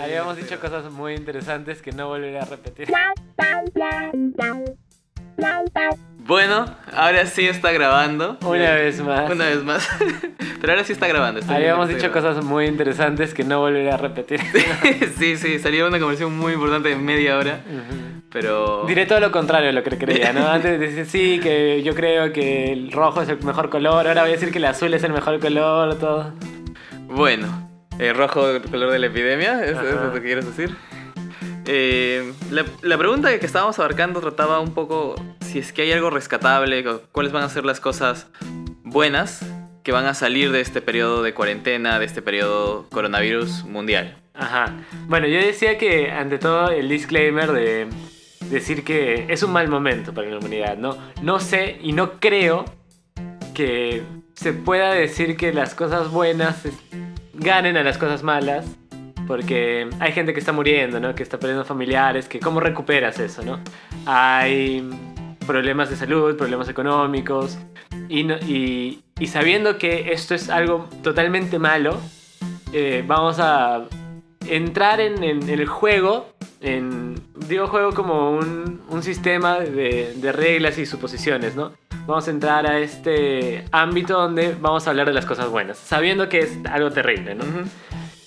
Habíamos dicho cosas muy interesantes que no volveré a repetir. Bueno, ahora sí está grabando. Una vez más. Una vez más. Pero ahora sí está grabando. Habíamos dicho cosas muy interesantes que no volveré a repetir. sí, sí, salió una conversación muy importante de media hora. Pero. Diré todo lo contrario de lo que creía, ¿no? Antes decir sí, que yo creo que el rojo es el mejor color, ahora voy a decir que el azul es el mejor color, todo. Bueno, el rojo, el color de la epidemia, ¿es, Ajá. es lo que quieres decir? Eh, la, la pregunta que estábamos abarcando trataba un poco si es que hay algo rescatable, cuáles van a ser las cosas buenas que van a salir de este periodo de cuarentena, de este periodo coronavirus mundial. Ajá. Bueno, yo decía que ante todo el disclaimer de decir que es un mal momento para la humanidad, ¿no? No sé y no creo que se pueda decir que las cosas buenas ganen a las cosas malas, porque hay gente que está muriendo, ¿no? Que está perdiendo familiares, que cómo recuperas eso, ¿no? Hay problemas de salud, problemas económicos, y, sabiendo que esto es algo totalmente malo, eh, vamos a entrar en, el juego, en, digo juego como un, sistema de reglas y suposiciones, ¿no? Vamos a entrar a este ámbito donde vamos a hablar de las cosas buenas, sabiendo que es algo terrible, ¿no? Ujú.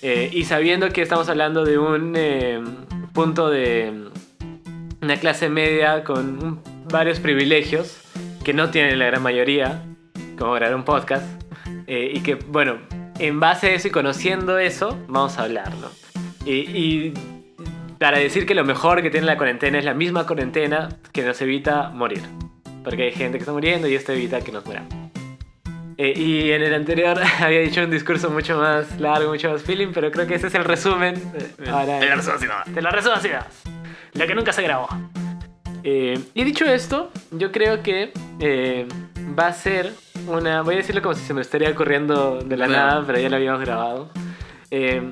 Eh, y sabiendo que estamos hablando de un eh, punto de una clase media con varios privilegios que no tiene la gran mayoría, como grabar un podcast, eh, y que, bueno, en base a eso y conociendo eso, vamos a hablarlo. Y, y para decir que lo mejor que tiene la cuarentena es la misma cuarentena que nos evita morir. Porque hay gente que está muriendo y esto evita que nos muramos. Eh, y en el anterior había dicho un discurso mucho más largo, mucho más feeling, pero creo que ese es el resumen. Eh, Ahora, Te la resumo así nomás. te lo resumo así, nomás. Lo que nunca se grabó. Eh, y dicho esto, yo creo que eh, va a ser una. Voy a decirlo como si se me estaría ocurriendo de la Claro. nada, pero ya lo habíamos grabado. Eh,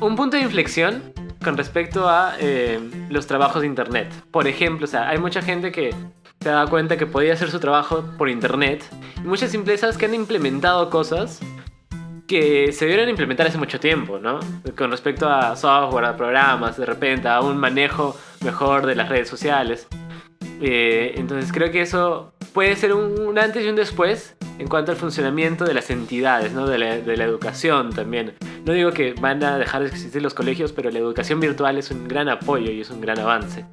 un punto de inflexión con respecto a eh, los trabajos de internet. Por ejemplo, o sea, hay mucha gente que se dado cuenta que podía hacer su trabajo por internet. Y muchas empresas que han implementado cosas que se debieron implementar hace mucho tiempo, ¿no? Con respecto a software, a programas, de repente, a un manejo mejor de las redes sociales. Eh, entonces creo que eso puede ser un, un antes y un después en cuanto al funcionamiento de las entidades, ¿no? de, la, de la educación también. No digo que van a dejar de existir los colegios, pero la educación virtual es un gran apoyo y es un gran avance.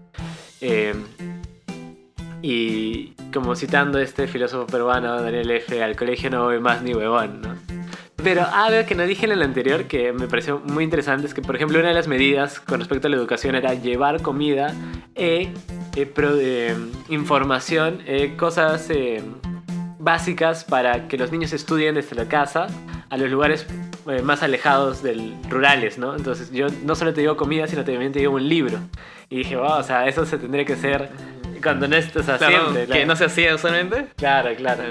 Eh, y como citando este filósofo peruano, Daniel F., al colegio no voy más ni huevón, ¿no? Pero algo que no dije en el anterior que me pareció muy interesante es que, por ejemplo, una de las medidas con respecto a la educación era llevar comida e eh, pro- eh, información, eh, cosas eh, básicas para que los niños estudien desde la casa a los lugares eh, más alejados del rurales, ¿no? Entonces yo no solo te digo comida, sino también te digo un libro. Y dije, wow, o sea, eso se tendría que hacer cuando no estés Claro, haciendo. que no se hacía usualmente. Claro, claro.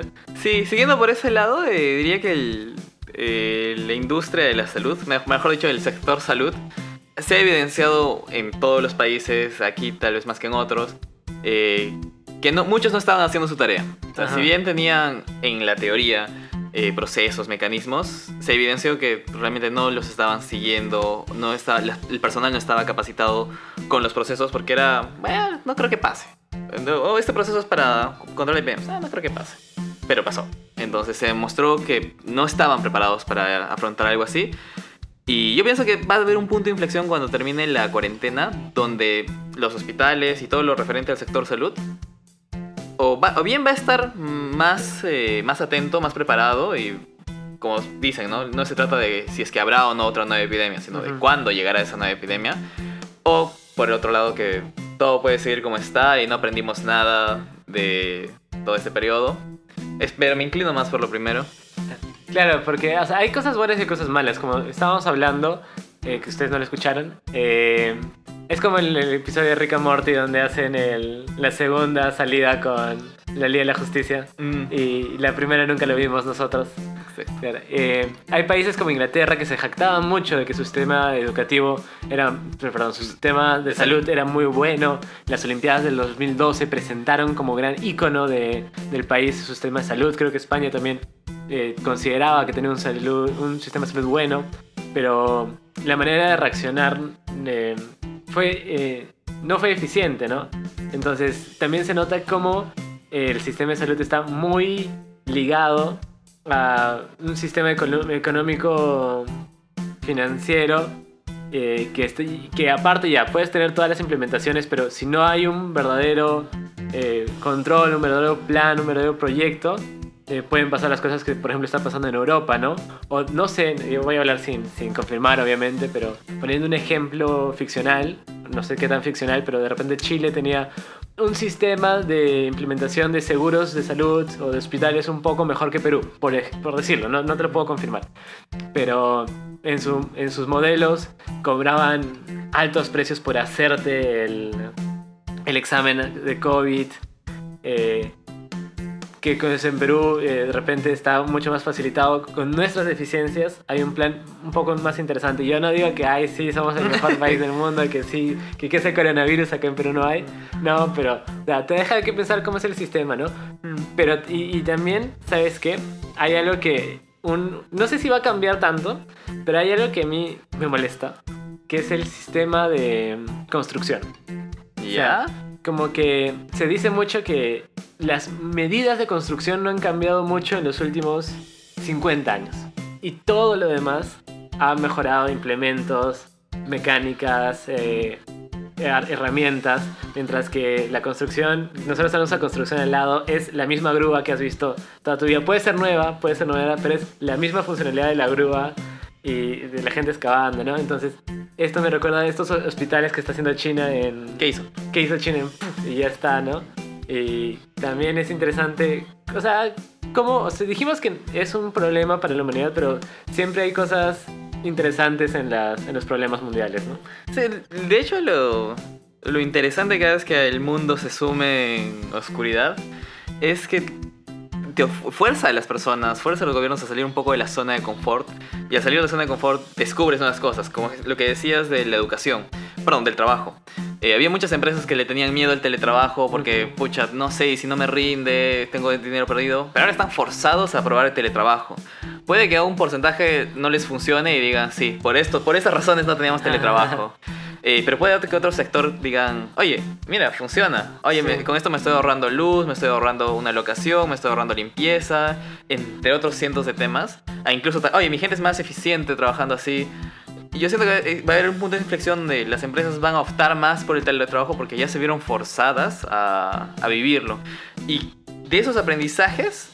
Sí, siguiendo por ese lado, eh, diría que el- eh, la industria de la salud, me- mejor dicho, el sector salud, se ha evidenciado en todos los países, aquí tal vez más que en otros, eh, que no, muchos no estaban haciendo su tarea. O sea, Ajá. si bien tenían en la teoría eh, procesos, mecanismos, se evidenció que realmente no los estaban siguiendo, no estaba, la- el personal no estaba capacitado con los procesos porque era, bueno, no creo que pase. Oh, este proceso es para control de IPMs. Ah, no creo que pase. Pero pasó. Entonces se demostró que no estaban preparados para afrontar algo así. Y yo pienso que va a haber un punto de inflexión cuando termine la cuarentena, donde los hospitales y todo lo referente al sector salud, o, va- o bien va a estar más, eh, más atento, más preparado y como dicen, ¿no? No se trata de si es que habrá o no otra nueva epidemia, sino de Ujú. cuándo llegará esa nueva epidemia. O por el otro lado que todo puede seguir como está y no aprendimos nada de todo este periodo. Pero me inclino más por lo primero. Claro, porque hay cosas buenas y cosas malas. Como estábamos hablando, eh, que ustedes no lo escucharon. eh, es como el, el episodio de Rick and Morty donde hacen el- la segunda salida con la Liga de la Justicia. Mm, Y la primera nunca lo vimos nosotros. Claro, eh, hay países como Inglaterra que se jactaban mucho de que su sistema educativo era, perdón, su sistema de salud era muy bueno. Las Olimpiadas del 2012 presentaron como gran ícono de, del país su sistema de salud. Creo que España también eh, consideraba que tenía un, salud, un sistema de salud bueno. pero la manera de reaccionar eh, eh, no fue eficiente, ¿no? Entonces también se nota cómo el sistema de salud está muy ligado a un sistema económico financiero eh, que, estoy- que aparte ya puedes tener todas las implementaciones, pero si no hay un verdadero eh, control, un verdadero plan, un verdadero proyecto, eh, pueden pasar las cosas que por ejemplo están pasando en Europa, ¿no? O no sé, voy a hablar sin, sin confirmar obviamente, pero poniendo un ejemplo ficcional, no sé qué tan ficcional, pero de repente Chile tenía un sistema de implementación de seguros de salud o de hospitales un poco mejor que Perú, por, por decirlo, no, no te lo puedo confirmar. Pero en, su- en sus modelos cobraban altos precios por hacerte el, el examen de COVID. eh, que en Perú eh, de repente está mucho más facilitado. Con nuestras deficiencias hay un plan un poco más interesante. Yo no digo que, ay, sí, somos el mejor país del mundo, que sí, que, que ese coronavirus acá en Perú no hay. No, pero o sea, te deja que pensar cómo es el sistema, ¿no? Pero, y, y también, ¿sabes qué? Hay algo que, un, no sé si va a cambiar tanto, pero hay algo que a mí me molesta, que es el sistema de mm, construcción. ¿Ya? Como que se dice mucho que las medidas de construcción no han cambiado mucho en los últimos 50 años. Y todo lo demás ha mejorado implementos, mecánicas, eh, her- herramientas, mientras que la construcción, nosotros tenemos la construcción al lado, es la misma grúa que has visto toda tu vida. Puede ser nueva, puede ser nueva, pero es la misma funcionalidad de la grúa y de la gente excavando, ¿no? Entonces, esto me recuerda a estos hospitales que está haciendo China en, ¿Qué hizo? que hizo China en y ya está, ¿no? Y también es interesante, o sea, como o sea, dijimos que es un problema para la humanidad, pero siempre hay cosas interesantes en, las, en los problemas mundiales, ¿no? Sí, de hecho, lo, lo interesante cada vez que el mundo se sume en oscuridad es que te fuerza a las personas, fuerza a los gobiernos a salir un poco de la zona de confort. Y al salir de la zona de confort descubres nuevas cosas, como lo que decías de la educación, perdón, del trabajo. Eh, había muchas empresas que le tenían miedo al teletrabajo porque, pucha, no sé, y si no me rinde, tengo dinero perdido. Pero ahora están forzados a probar el teletrabajo. Puede que a un porcentaje no les funcione y digan, sí, por esto, por esas razones no teníamos teletrabajo. Eh, pero puede que otro sector digan, oye, mira, funciona. Oye, Sí. me- con esto me estoy ahorrando luz, me estoy ahorrando una locación, me estoy ahorrando limpieza, entre otros cientos de temas. Ah, incluso, oye, mi gente es más eficiente trabajando así. Y yo siento que eh, va a haber un punto de inflexión donde las empresas van a optar más por el teletrabajo porque ya se vieron forzadas a, a vivirlo. Y de esos aprendizajes,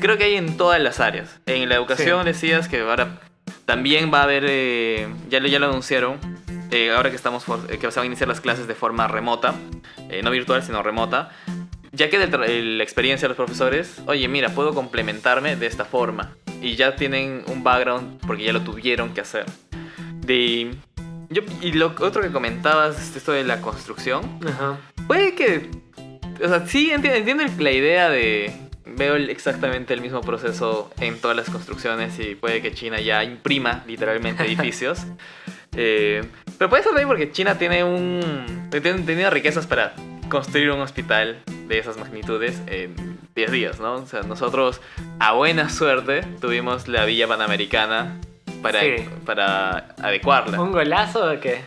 creo que hay en todas las áreas. En la educación Sí. decías que ahora también va a haber, eh, ya, lo, ya lo anunciaron, eh, ahora que, estamos eh, que se van a iniciar las clases de forma remota, eh, no virtual, sino remota, ya que tra- la experiencia de los profesores, oye, mira, puedo complementarme de esta forma. Y ya tienen un background porque ya lo tuvieron que hacer. De, yo, y lo otro que comentabas, esto de la construcción, Ajá. puede que... O sea, sí, entiendo, entiendo la idea de... Veo exactamente el mismo proceso en todas las construcciones y puede que China ya imprima literalmente edificios. Eh, pero puede ser también porque China tiene un... Tiene, tiene riquezas para construir un hospital de esas magnitudes en 10 días, ¿no? O sea, nosotros a buena suerte tuvimos la Villa Panamericana para, Sí. para adecuarla. ¿Un golazo o qué?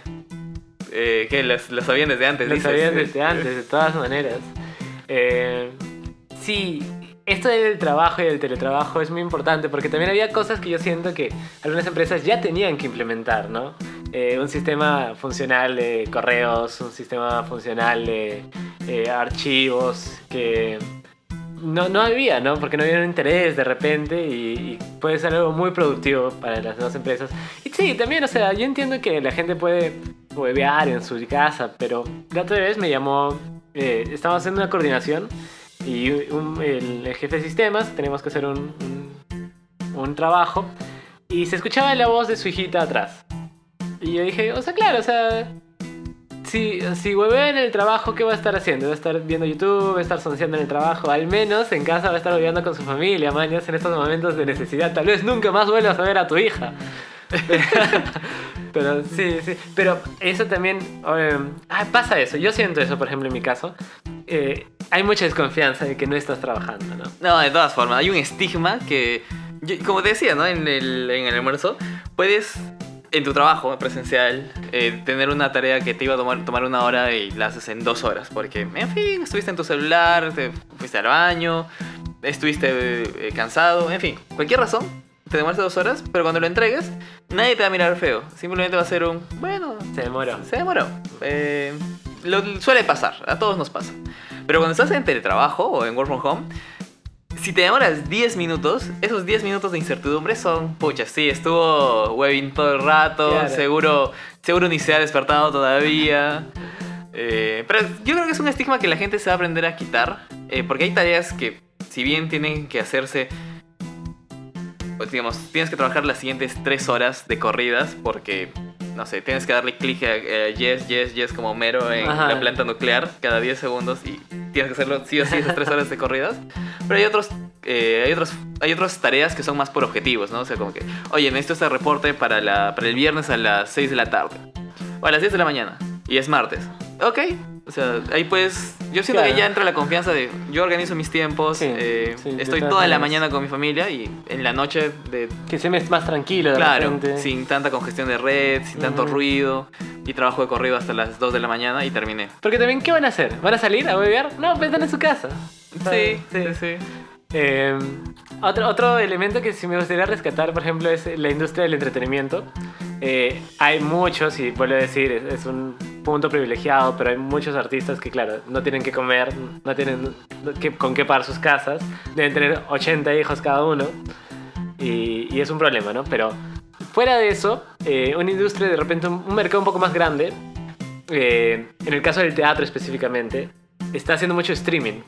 Eh, que las, las sabían desde antes, Lo dices. sabían desde antes, de todas maneras. Eh, sí, esto del trabajo y del teletrabajo es muy importante porque también había cosas que yo siento que algunas empresas ya tenían que implementar, ¿no? Eh, un sistema funcional de correos, un sistema funcional de eh, archivos que no, no había, ¿no? Porque no había un interés de repente y, y puede ser algo muy productivo para las dos empresas. Y sí, también, o sea, yo entiendo que la gente puede huevear en su casa, pero la otra vez me llamó, eh, haciendo una coordinación y un- el, el jefe de sistemas, tenemos que hacer un, un, un trabajo y se escuchaba la voz de su hijita atrás. Y yo dije, o sea, claro, o sea, si, si en el trabajo, ¿qué va a estar haciendo? Va a estar viendo YouTube, va a estar sonseando en el trabajo. Al menos en casa va a estar hueveando con su familia, mañas, en estos momentos de necesidad. Tal vez nunca más vuelvas a ver a tu hija. Pero sí, sí. Pero eso también. eh, ah, pasa eso. Yo siento eso, por ejemplo, en mi caso. Eh, hay mucha desconfianza de que no estás trabajando, ¿no? No, de todas formas, hay un estigma que, yo- como te decía, ¿no? En el, en el almuerzo, puedes en tu trabajo presencial, eh, tener una tarea que te iba a tomar, tomar una hora y la haces en dos horas. Porque, en fin, estuviste en tu celular, te fuiste al baño, estuviste eh, cansado, en fin, cualquier razón, te demoraste dos horas, pero cuando lo entregues, nadie te va a mirar feo. Simplemente va a ser un, bueno, Se demoró. se demoró. Eh, lo, suele pasar, a todos nos pasa. Pero cuando estás en teletrabajo o en work from home, si te demoras 10 minutos, esos 10 minutos de incertidumbre son, pucha, sí, estuvo webbing todo el rato, Claro. seguro, seguro ni se ha despertado todavía. Eh, pero yo creo que es un estigma que la gente se va a aprender a quitar, eh, porque hay tareas que, si bien tienen que hacerse, pues digamos, tienes que trabajar las siguientes 3 horas de corridas, porque, no sé, tienes que darle clic a eh, yes, yes, yes como mero en Ajá. la planta nuclear cada 10 segundos y tienes que hacerlo sí o sí esas 3 horas de corridas. Pero hay otros... eh, hay, otros, hay otras tareas que son más por objetivos, ¿no? O sea, como que, oye, necesito este reporte para, la, para el viernes a las 6 de la tarde. O a las 10 de la mañana. Y es martes. Ok. O sea, ahí pues... Yo siento Claro. que ya entra la confianza de... Yo organizo mis tiempos. Sí, eh, sí, estoy toda la mañana con mi familia y en la noche de... Que se me es más tranquilo Claro, sin tanta congestión de red, sin tanto ruido. Y trabajo de corrido hasta las 2 de la mañana y terminé. Porque también, ¿qué van a hacer? ¿Van a salir a beber? No, pues están en su casa. Sí, sí, sí. Eh, otro, otro elemento que sí me gustaría rescatar, por ejemplo, es la industria del entretenimiento. Eh, hay muchos, y vuelvo a decir, es, es un punto privilegiado, pero hay muchos artistas que, claro, no tienen que comer, no tienen que- con qué pagar sus casas, deben tener 80 hijos cada uno, y, y es un problema, ¿no? Pero fuera de eso, eh, una industria, de repente, un, un mercado un poco más grande, eh, en el caso del teatro específicamente, está haciendo mucho streaming.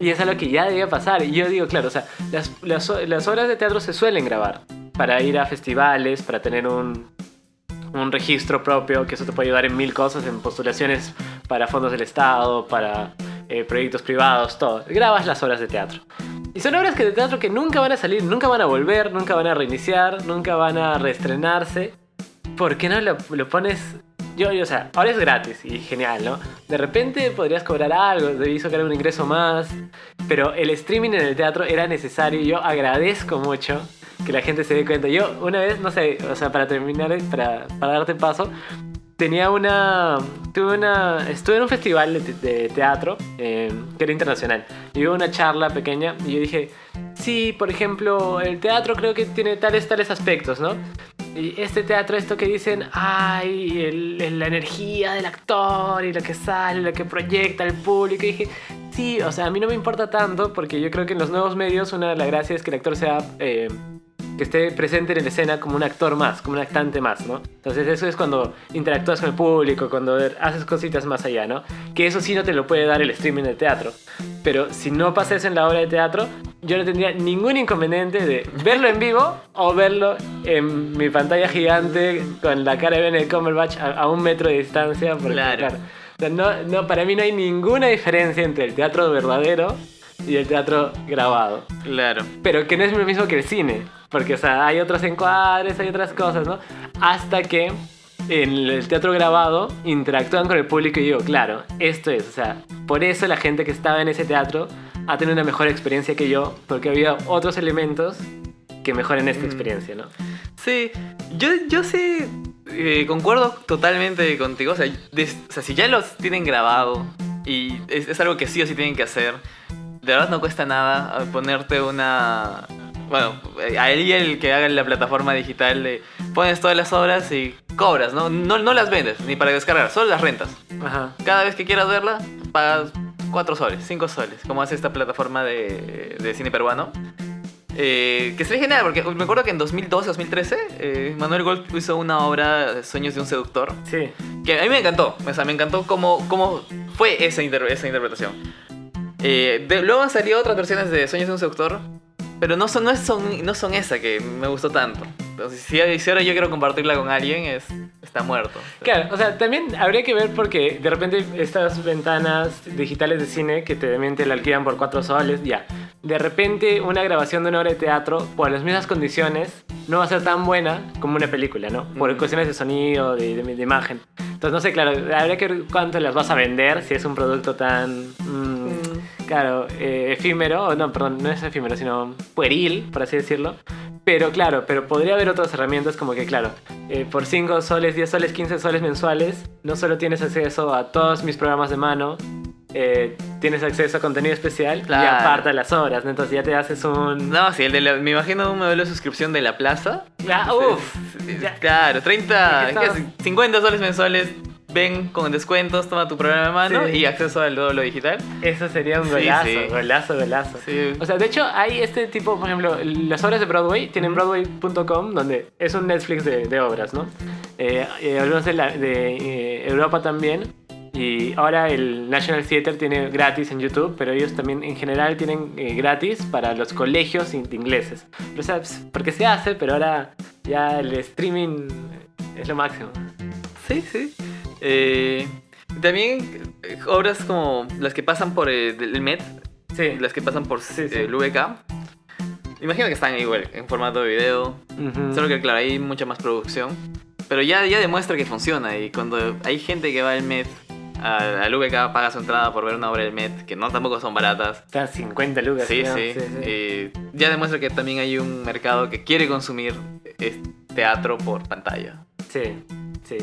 Y es algo que ya debía pasar. Y yo digo, claro, o sea, las, las, las obras de teatro se suelen grabar para ir a festivales, para tener un, un registro propio, que eso te puede ayudar en mil cosas, en postulaciones para fondos del Estado, para eh, proyectos privados, todo. Grabas las obras de teatro. Y son obras que de teatro que nunca van a salir, nunca van a volver, nunca van a reiniciar, nunca van a reestrenarse. ¿Por qué no lo, pones? Yo, yo, o sea, ahora es gratis y genial, ¿no? De repente podrías cobrar algo, debí sacar un ingreso más, pero el streaming en el teatro era necesario y yo agradezco mucho que la gente se dé cuenta. Yo una vez, no sé, o sea, para terminar, para, para darte paso, tenía una, tuve una, estuve en un festival de, de teatro eh, que era internacional. Y hubo una charla pequeña y yo dije, sí, por ejemplo, el teatro creo que tiene tales, tales aspectos, ¿no? Y este teatro, esto que dicen, ay, el- el- la energía del actor y lo que sale, lo que proyecta el público. Y dije, sí, o sea, a mí no me importa tanto porque yo creo que en los nuevos medios una de las gracias es que el actor sea, eh, que esté presente en la escena como un actor más, como un actante más, ¿no? Entonces eso es cuando interactúas con el público, cuando haces cositas más allá, ¿no? Que eso sí no te lo puede dar el streaming del teatro. Pero si no pasa eso en la obra de teatro, yo no tendría ningún inconveniente de verlo en vivo o verlo en mi pantalla gigante con la cara de Benedict Cumberbatch a, a un metro de distancia. Porque, Claro. claro, o sea, no, no, para mí no hay ninguna diferencia entre el teatro verdadero y el teatro grabado. Claro. Pero que no es lo mismo que el cine. Porque, o sea, hay otros encuadres, hay otras cosas, ¿no? Hasta que en el teatro grabado interactúan con el público y digo, claro, esto es, o sea, por eso la gente que estaba en ese teatro ha tenido una mejor experiencia que yo, porque había otros elementos que mejoran esta Mm. experiencia, ¿no? Sí, yo, yo sí eh, concuerdo totalmente contigo. O sea, des- o sea, si ya los tienen grabado y es, es algo que sí o sí tienen que hacer, de verdad no cuesta nada eh, ponerte una... Bueno, eh, a él y el que haga la plataforma digital, de, pones todas las obras y cobras, ¿no? ¿no? No las vendes ni para descargar, solo las rentas. Ajá. Cada vez que quieras verla, pagas 4 soles, 5 soles, como hace esta plataforma de, de cine peruano. Eh, que sería genial, porque me acuerdo que en 2012, 2013, eh, Manuel Gold hizo una obra, Sueños de un seductor, Sí. que a mí me encantó. O sea, me encantó cómo, cómo fue esa, inter- esa interpretación. Eh, de- luego han salido otras versiones de Sueños de un seductor, pero no son, no son, no son esa que me gustó tanto. Entonces, si, si ahora yo quiero compartirla con alguien, es, está muerto. Claro, o sea, también habría que ver porque de repente estas ventanas digitales de cine que te, también te la alquilan por cuatro soles, ya. De repente una grabación de una obra de teatro por las mismas condiciones no va a ser tan buena como una película, ¿no? Por cuestiones de sonido, de, de- de imagen. Entonces, no sé, claro, habría que ver cuánto las vas a vender si es un producto tan... mm, claro, eh, efímero, no, perdón, no es efímero, sino pueril, por así decirlo. Pero claro, pero podría haber otras herramientas como que, claro, eh, por 5 soles, 10 soles, 15 soles mensuales, no solo tienes acceso a todos mis programas de mano, eh, tienes acceso a contenido especial y Claro. aparte las horas, ¿no? Entonces ya te haces un... No, sí, el de la- me imagino un modelo de suscripción de la plaza. Ah, uf, ya. Claro, 30, ¿Qué ¿qué estamos? es? 50 soles mensuales. Ven con descuentos, toma tu programa de mano Sí. y acceso al lo digital. Eso sería un Sí, golazo, sí. golazo, golazo. Sí. O sea, de hecho, hay este tipo, por ejemplo, las obras de Broadway tienen Broadway.com, donde es un Netflix de, de obras, ¿no? Eh, eh, algunos de, la- de, eh, Europa también. Y ahora el National Theatre tiene gratis en YouTube, pero ellos también en general tienen eh, gratis para los colegios in- ingleses. O sea, pues, porque se hace, pero ahora ya el streaming es lo máximo. Sí, sí. Eh, también eh, obras como las que pasan por eh, el MET, Sí. las que pasan por Sí, eh, sí. el VK. Imagino que están igual, en formato de video. Ujú. Solo que claro, hay mucha más producción. Pero ya, ya demuestra que funciona. Y cuando hay gente que va al Met, al, VK, paga su entrada por ver una obra del Met, que no tampoco son baratas. Está 50 lucas. Sí, creo. sí. eh, ya demuestra que también hay un mercado que quiere consumir eh, teatro por pantalla. Sí, sí.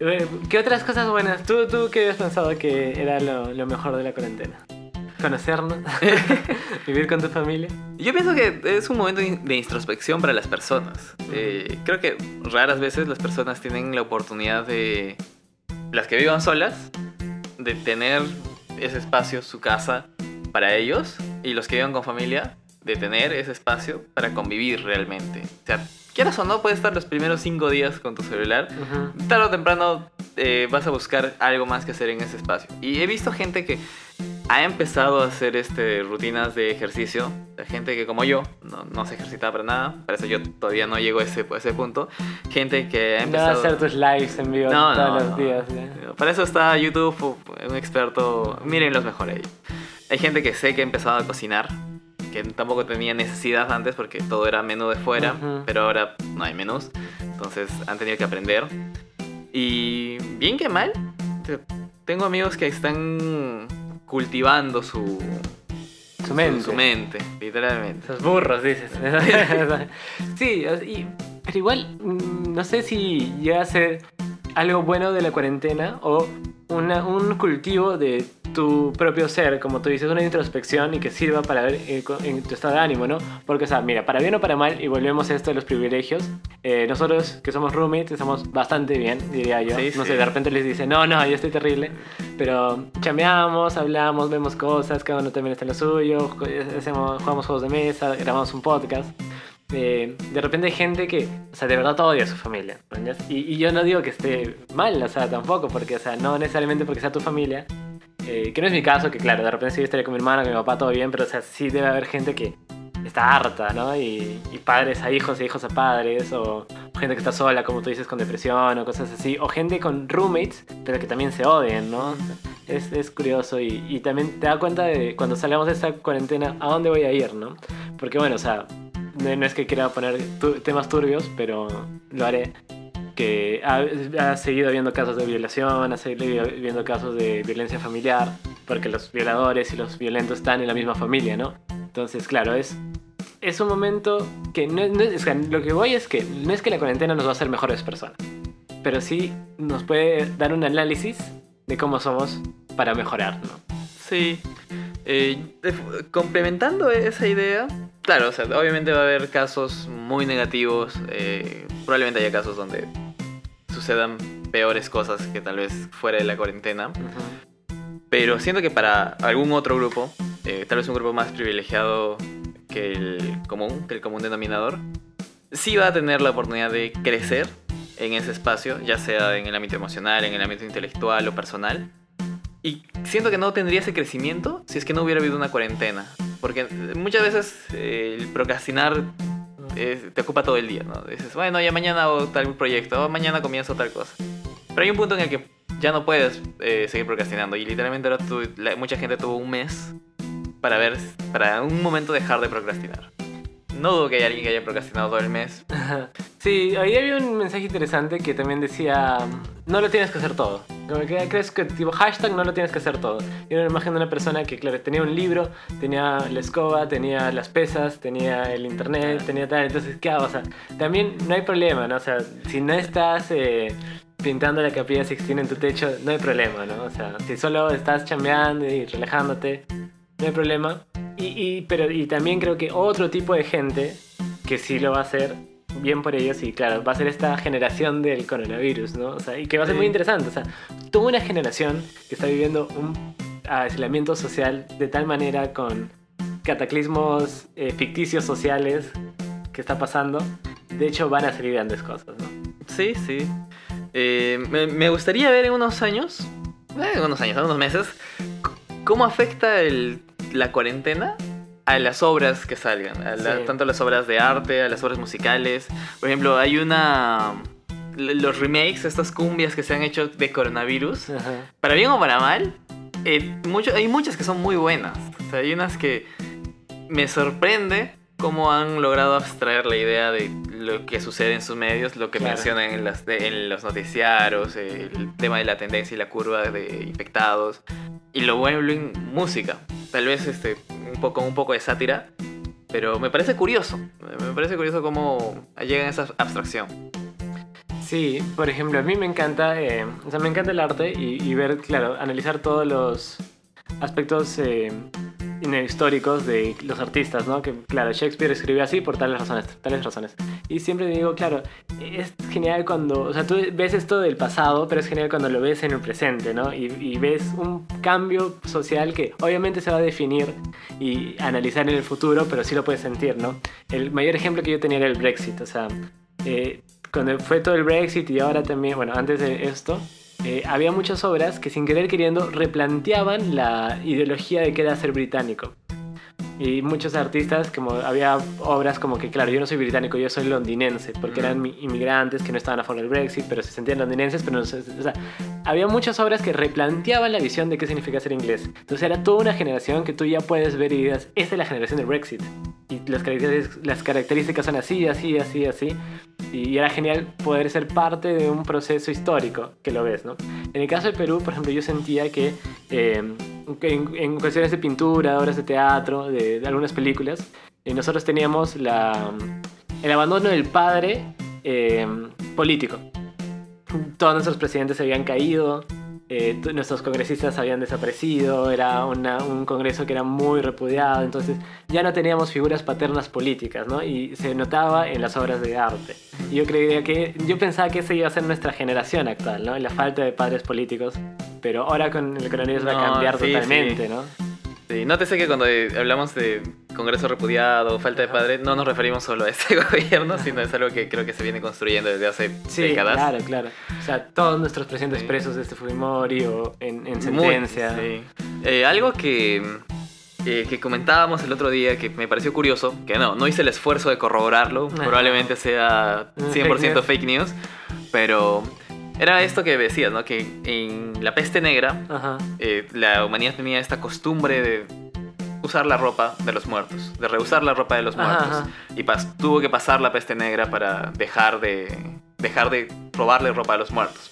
Eh, ¿Qué otras cosas buenas? ¿Tú, tú qué habías pensado que era lo, lo mejor de la cuarentena? ¿Conocernos? ¿Vivir con tu familia? Yo pienso que es un momento de introspección para las personas. Eh, creo que raras veces las personas tienen la oportunidad de, las que vivan solas, de tener ese espacio, su casa, para ellos, y los que vivan con familia, de tener ese espacio para convivir realmente. O sea, quieras o no, puedes estar los primeros cinco días con tu celular, Ujú. tarde o temprano eh, vas a buscar algo más que hacer en ese espacio. Y he visto gente que ha empezado a hacer este, rutinas de ejercicio. Gente que como yo no, no se ejercita para nada. Por eso yo todavía no llego a ese, a ese punto. Gente que ha No vas a empezado... hacer tus lives en vivo No, todos no, los no. días. ¿ya? Para eso está YouTube, un experto. Mírenlos mejor ahí. Hay gente que sé que ha empezado a cocinar, que tampoco tenía necesidad antes porque todo era menú de fuera, Ujú. pero ahora no hay menús. Entonces han tenido que aprender. Y bien que mal, te- tengo amigos que están cultivando su, Su mente. su mente, literalmente. Esos burros, dices. sí, y- pero igual, mm, no sé si llega a ser algo bueno de la cuarentena o una- un cultivo de tu propio ser, como tú dices, una introspección y que sirva para ver eh, en tu estado de ánimo, ¿no? Porque, o sea, mira, para bien o para mal, y volvemos a esto de los privilegios, eh, nosotros que somos roommates estamos bastante bien, diría yo. Sí, no sí. sé, de repente les dice, no, no, yo estoy terrible, pero chameamos, hablamos, vemos cosas, cada uno también está en lo suyo, hacemos, jugamos juegos de mesa, grabamos un podcast. Eh, de repente hay gente que, o sea, de verdad odia a su familia. ¿no? Y, y yo no digo que esté mal, o sea, tampoco, porque, o sea, no necesariamente porque sea tu familia, eh, que no es mi caso, que claro, de repente sí estaría con mi hermana, con mi papá, todo bien, pero, o sea, sí debe haber gente que está harta, ¿no? Y, y padres a hijos y hijos a padres, o, gente que está sola, como tú dices, con depresión o cosas así, o gente con roommates, pero que también se odian, ¿no? Es, es curioso y, y también te da cuenta de cuando salgamos de esta cuarentena a dónde voy a ir, ¿no? Porque bueno, o sea, no es que quiera poner tu- temas turbios, pero lo haré. Que ha, ha seguido habiendo casos de violación, ha seguido habiendo casos de violencia familiar, porque los violadores y los violentos están en la misma familia, ¿no? Entonces, claro, es, es un momento que no, no es, lo que voy es que no es que la cuarentena nos va a hacer mejores personas, pero sí nos puede dar un análisis de cómo somos para mejorar, ¿no? Sí. Eh, de- complementando esa idea, claro, o sea, obviamente va a haber casos muy negativos. eh, probablemente haya casos donde sucedan peores cosas que tal vez fuera de la cuarentena. Pero siento que para algún otro grupo, eh, tal vez un grupo más privilegiado que el común, que el común denominador, sí va a tener la oportunidad de crecer en ese espacio, ya sea en el ámbito emocional, en el ámbito intelectual o personal. Y siento que no tendría ese crecimiento si es que no hubiera habido una cuarentena. Porque muchas veces eh, el procrastinar eh, te ocupa todo el día, ¿no? Dices, bueno, ya mañana hago tal proyecto, o mañana comienzo tal cosa. Pero hay un punto en el que ya no puedes eh, seguir procrastinando. Y literalmente ahora tu- la- mucha gente tuvo un mes para ver, para un momento dejar de procrastinar. No dudo que haya alguien que haya procrastinado todo el mes. Sí, ahí había un mensaje interesante que también decía, no lo tienes que hacer todo. Como que crees que tipo hashtag no lo tienes que hacer todo. Yo me imagino una persona que, claro, tenía un libro, tenía la escoba, tenía las pesas, tenía el internet, tenía tal. Entonces, ¿qué hago? O sea, también no hay problema, ¿no? O sea, si no estás eh, pintando la capilla Sixtina en tu techo, no hay problema, ¿no? O sea, si solo estás chambeando y relajándote, no hay problema. Y, y, pero, y también creo que otro tipo de gente que sí lo va a hacer, bien por ellos, y claro, va a ser esta generación del coronavirus, ¿no? O sea, y que va a ser muy interesante. O sea, toda una generación que está viviendo un aislamiento social de tal manera con cataclismos eh, ficticios sociales que está pasando, de hecho van a salir grandes cosas, ¿no? Sí, sí. Eh, me, me gustaría ver en unos años, eh, en unos años, en unos meses, cómo afecta el, la cuarentena a las obras que salgan, a la- Sí. tanto las obras de arte, a las obras musicales. Por ejemplo, hay una... Los remakes, estas cumbias que se han hecho de coronavirus, Ajá. para bien o para mal, eh, mucho- hay muchas que son muy buenas. O sea, hay unas que me sorprende cómo han logrado abstraer la idea de lo que sucede en sus medios, lo que Claro. mencionan en, las, de- en los noticiarios, el tema de la tendencia y la curva de infectados, y lo vuelven música. Tal vez este, un, poco, un poco de sátira, pero me parece curioso. Me parece curioso cómo llegan a esa abstracción. Sí, por ejemplo, a mí me encanta, eh, o sea, me encanta el arte y, ver, claro, analizar todos los aspectos eh, históricos de los artistas, ¿no? Que, claro, Shakespeare escribió así por tales razones, tales razones. Y siempre digo, claro, es genial cuando, o sea, tú ves esto del pasado, pero es genial cuando lo ves en el presente, ¿no? Y, y ves un cambio social que obviamente se va a definir y analizar en el futuro, pero sí lo puedes sentir, ¿no? El mayor ejemplo que yo tenía era el Brexit, o sea, eh, cuando fue todo el Brexit y ahora también, bueno, antes de esto, eh, había muchas obras que sin querer queriendo replanteaban la ideología de qué era ser británico. Y muchos artistas, como había obras como que, claro, yo no soy británico, yo soy londinense, porque eran mi- inmigrantes que no estaban a favor del Brexit, pero se sentían londinenses, pero no o sea, había muchas obras que replanteaban la visión de qué significa ser inglés. Entonces era toda una generación que tú ya puedes ver y digas, esta es la generación del Brexit. Y las características, las características son así, así, así, así. Y era genial poder ser parte de un proceso histórico que lo ves, ¿no? En el caso de Perú, por ejemplo, yo sentía que eh, en, en cuestiones de pintura, obras de teatro, de, de algunas películas, eh, nosotros teníamos la, el abandono del padre eh, político. Todos nuestros presidentes habían caído, eh, nuestros congresistas habían desaparecido, era una- un congreso que era muy repudiado, entonces ya no teníamos figuras paternas políticas, ¿no? Y se notaba en las obras de arte. Y yo creía que, yo pensaba que esa iba a ser nuestra generación actual, ¿no? La falta de padres políticos, pero ahora con el coronavirus va a cambiar sí, totalmente, sí. ¿no? Sí, nótese que cuando eh, hablamos de Congreso repudiado, falta de padre, no nos referimos solo a este gobierno, sino es algo que creo que se viene construyendo desde hace Sí, décadas. claro, claro. O sea, todos nuestros presidentes Sí. presos de este Fujimori o en, en Muy- sentencia. sí. Eh, algo que, eh, que comentábamos el otro día que me pareció curioso, que no, no hice el esfuerzo de corroborarlo, probablemente sea Mm, 100% fake fake news, pero era esto que decías, ¿no? Que en la peste negra Ajá. eh, la humanidad tenía esta costumbre de usar la ropa de los muertos, de reusar la ropa de los Ajá, muertos. ajá. Y pas- tuvo que pasar la peste negra para dejar de, dejar de robarle ropa a los muertos.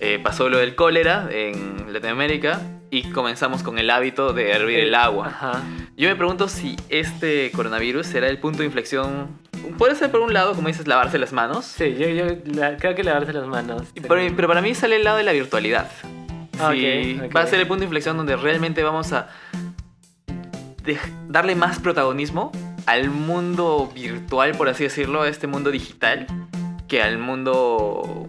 Eh, pasó lo del cólera en Latinoamérica y comenzamos con el hábito de hervir el agua. Ajá. Yo me pregunto si este coronavirus será el punto de inflexión. Puede ser por un lado, como dices, lavarse las manos. Sí, yo, yo la- creo que lavarse las manos. Por- pero para mí sale el lado de la virtualidad. Ah, Sí. Va a ser el punto de inflexión donde realmente vamos a darle más protagonismo al mundo virtual, por así decirlo, a este mundo digital, que al mundo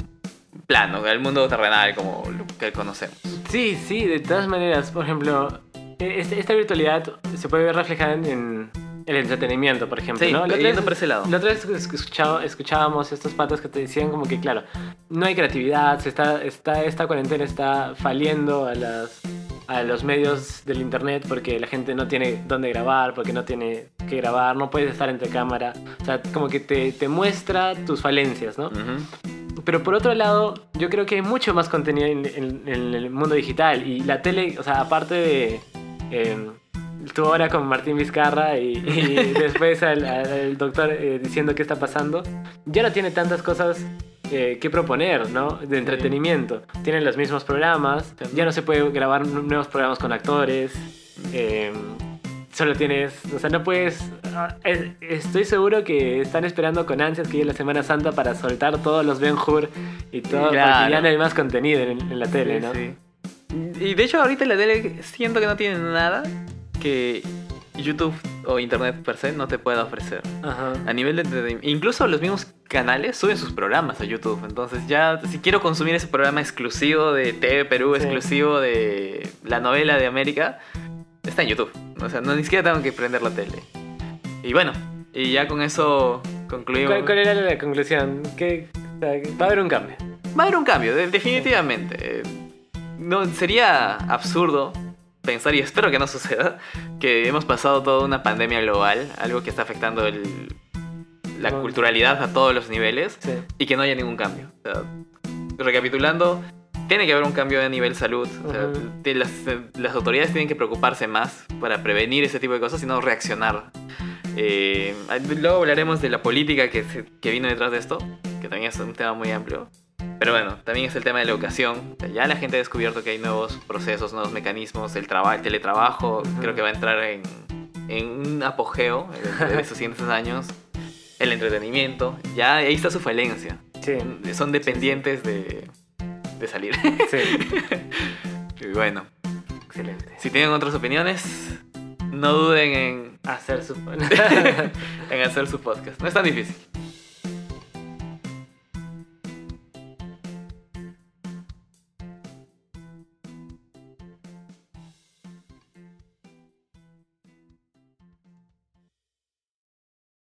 plano, al mundo terrenal como lo que conocemos. Sí, sí, de todas maneras. Por ejemplo, e- este- esta virtualidad se puede ver reflejada en el entretenimiento, por ejemplo. Sí, ¿no? La otra por ese lado. La otra vez escuchaba- escuchábamos estos patos que te decían como que, claro, no hay creatividad, se está, está, esta cuarentena está faliendo a, las, a los medios del internet porque la gente no tiene dónde grabar, porque no tiene que grabar, no puedes estar entre cámara. O sea, como que te, te muestra tus falencias, ¿no? Pero por otro lado, yo creo que hay mucho más contenido en, en- en el mundo digital. Y la tele, o sea, aparte de. Eh, tú ahora con Martín Vizcarra y, y después al, doctor eh, diciendo qué está pasando, ya no tiene tantas cosas eh, qué proponer, ¿no? De entretenimiento. Tienen los mismos programas, ya no se puede grabar nuevos programas con actores. eh, solo tienes, o sea, no puedes... ah, es- Estoy seguro que están esperando con ansias que llegue la Semana Santa para soltar todos los Ben Hur y todo, Claro. porque ya no hay más contenido en, en la tele, ¿no? Sí. Y de hecho ahorita la tele siento que no tiene nada que YouTube o Internet per se no te pueda ofrecer. Ajá. A nivel de entretenimiento. Incluso los mismos canales suben sus programas a YouTube. Entonces ya si quiero consumir ese programa exclusivo de TV Perú, Sí. exclusivo de la novela de América, está en YouTube. O sea, no ni siquiera tengo que prender la tele. Y bueno, y ya con eso concluimos. ¿Cuál, cuál era la conclusión? Que va a haber un cambio. Va a haber un cambio, de- definitivamente. Eh, No, sería absurdo pensar, y espero que no suceda, que hemos pasado toda una pandemia global, algo que está afectando el- la No. culturalidad a todos los niveles, Sí. y que no haya ningún cambio. O sea, recapitulando, tiene que haber un cambio a nivel salud. O sea, Ujú. de las, las autoridades tienen que preocuparse más para prevenir ese tipo de cosas y no reaccionar. Eh, luego hablaremos de la política que, que vino detrás de esto, que también es un tema muy amplio. Pero bueno, también es el tema de la educación. O sea, Ya la gente ha descubierto que hay nuevos procesos, nuevos mecanismos. El, traba- el teletrabajo Ujú. creo que va a entrar en, en un apogeo en estos siguientes años. El entretenimiento, ya ahí está su falencia. Sí. Son dependientes de, de salir. Sí. y bueno, Excelente. si tienen otras opiniones, no duden en, Hacer su... en hacer su podcast. No es tan difícil.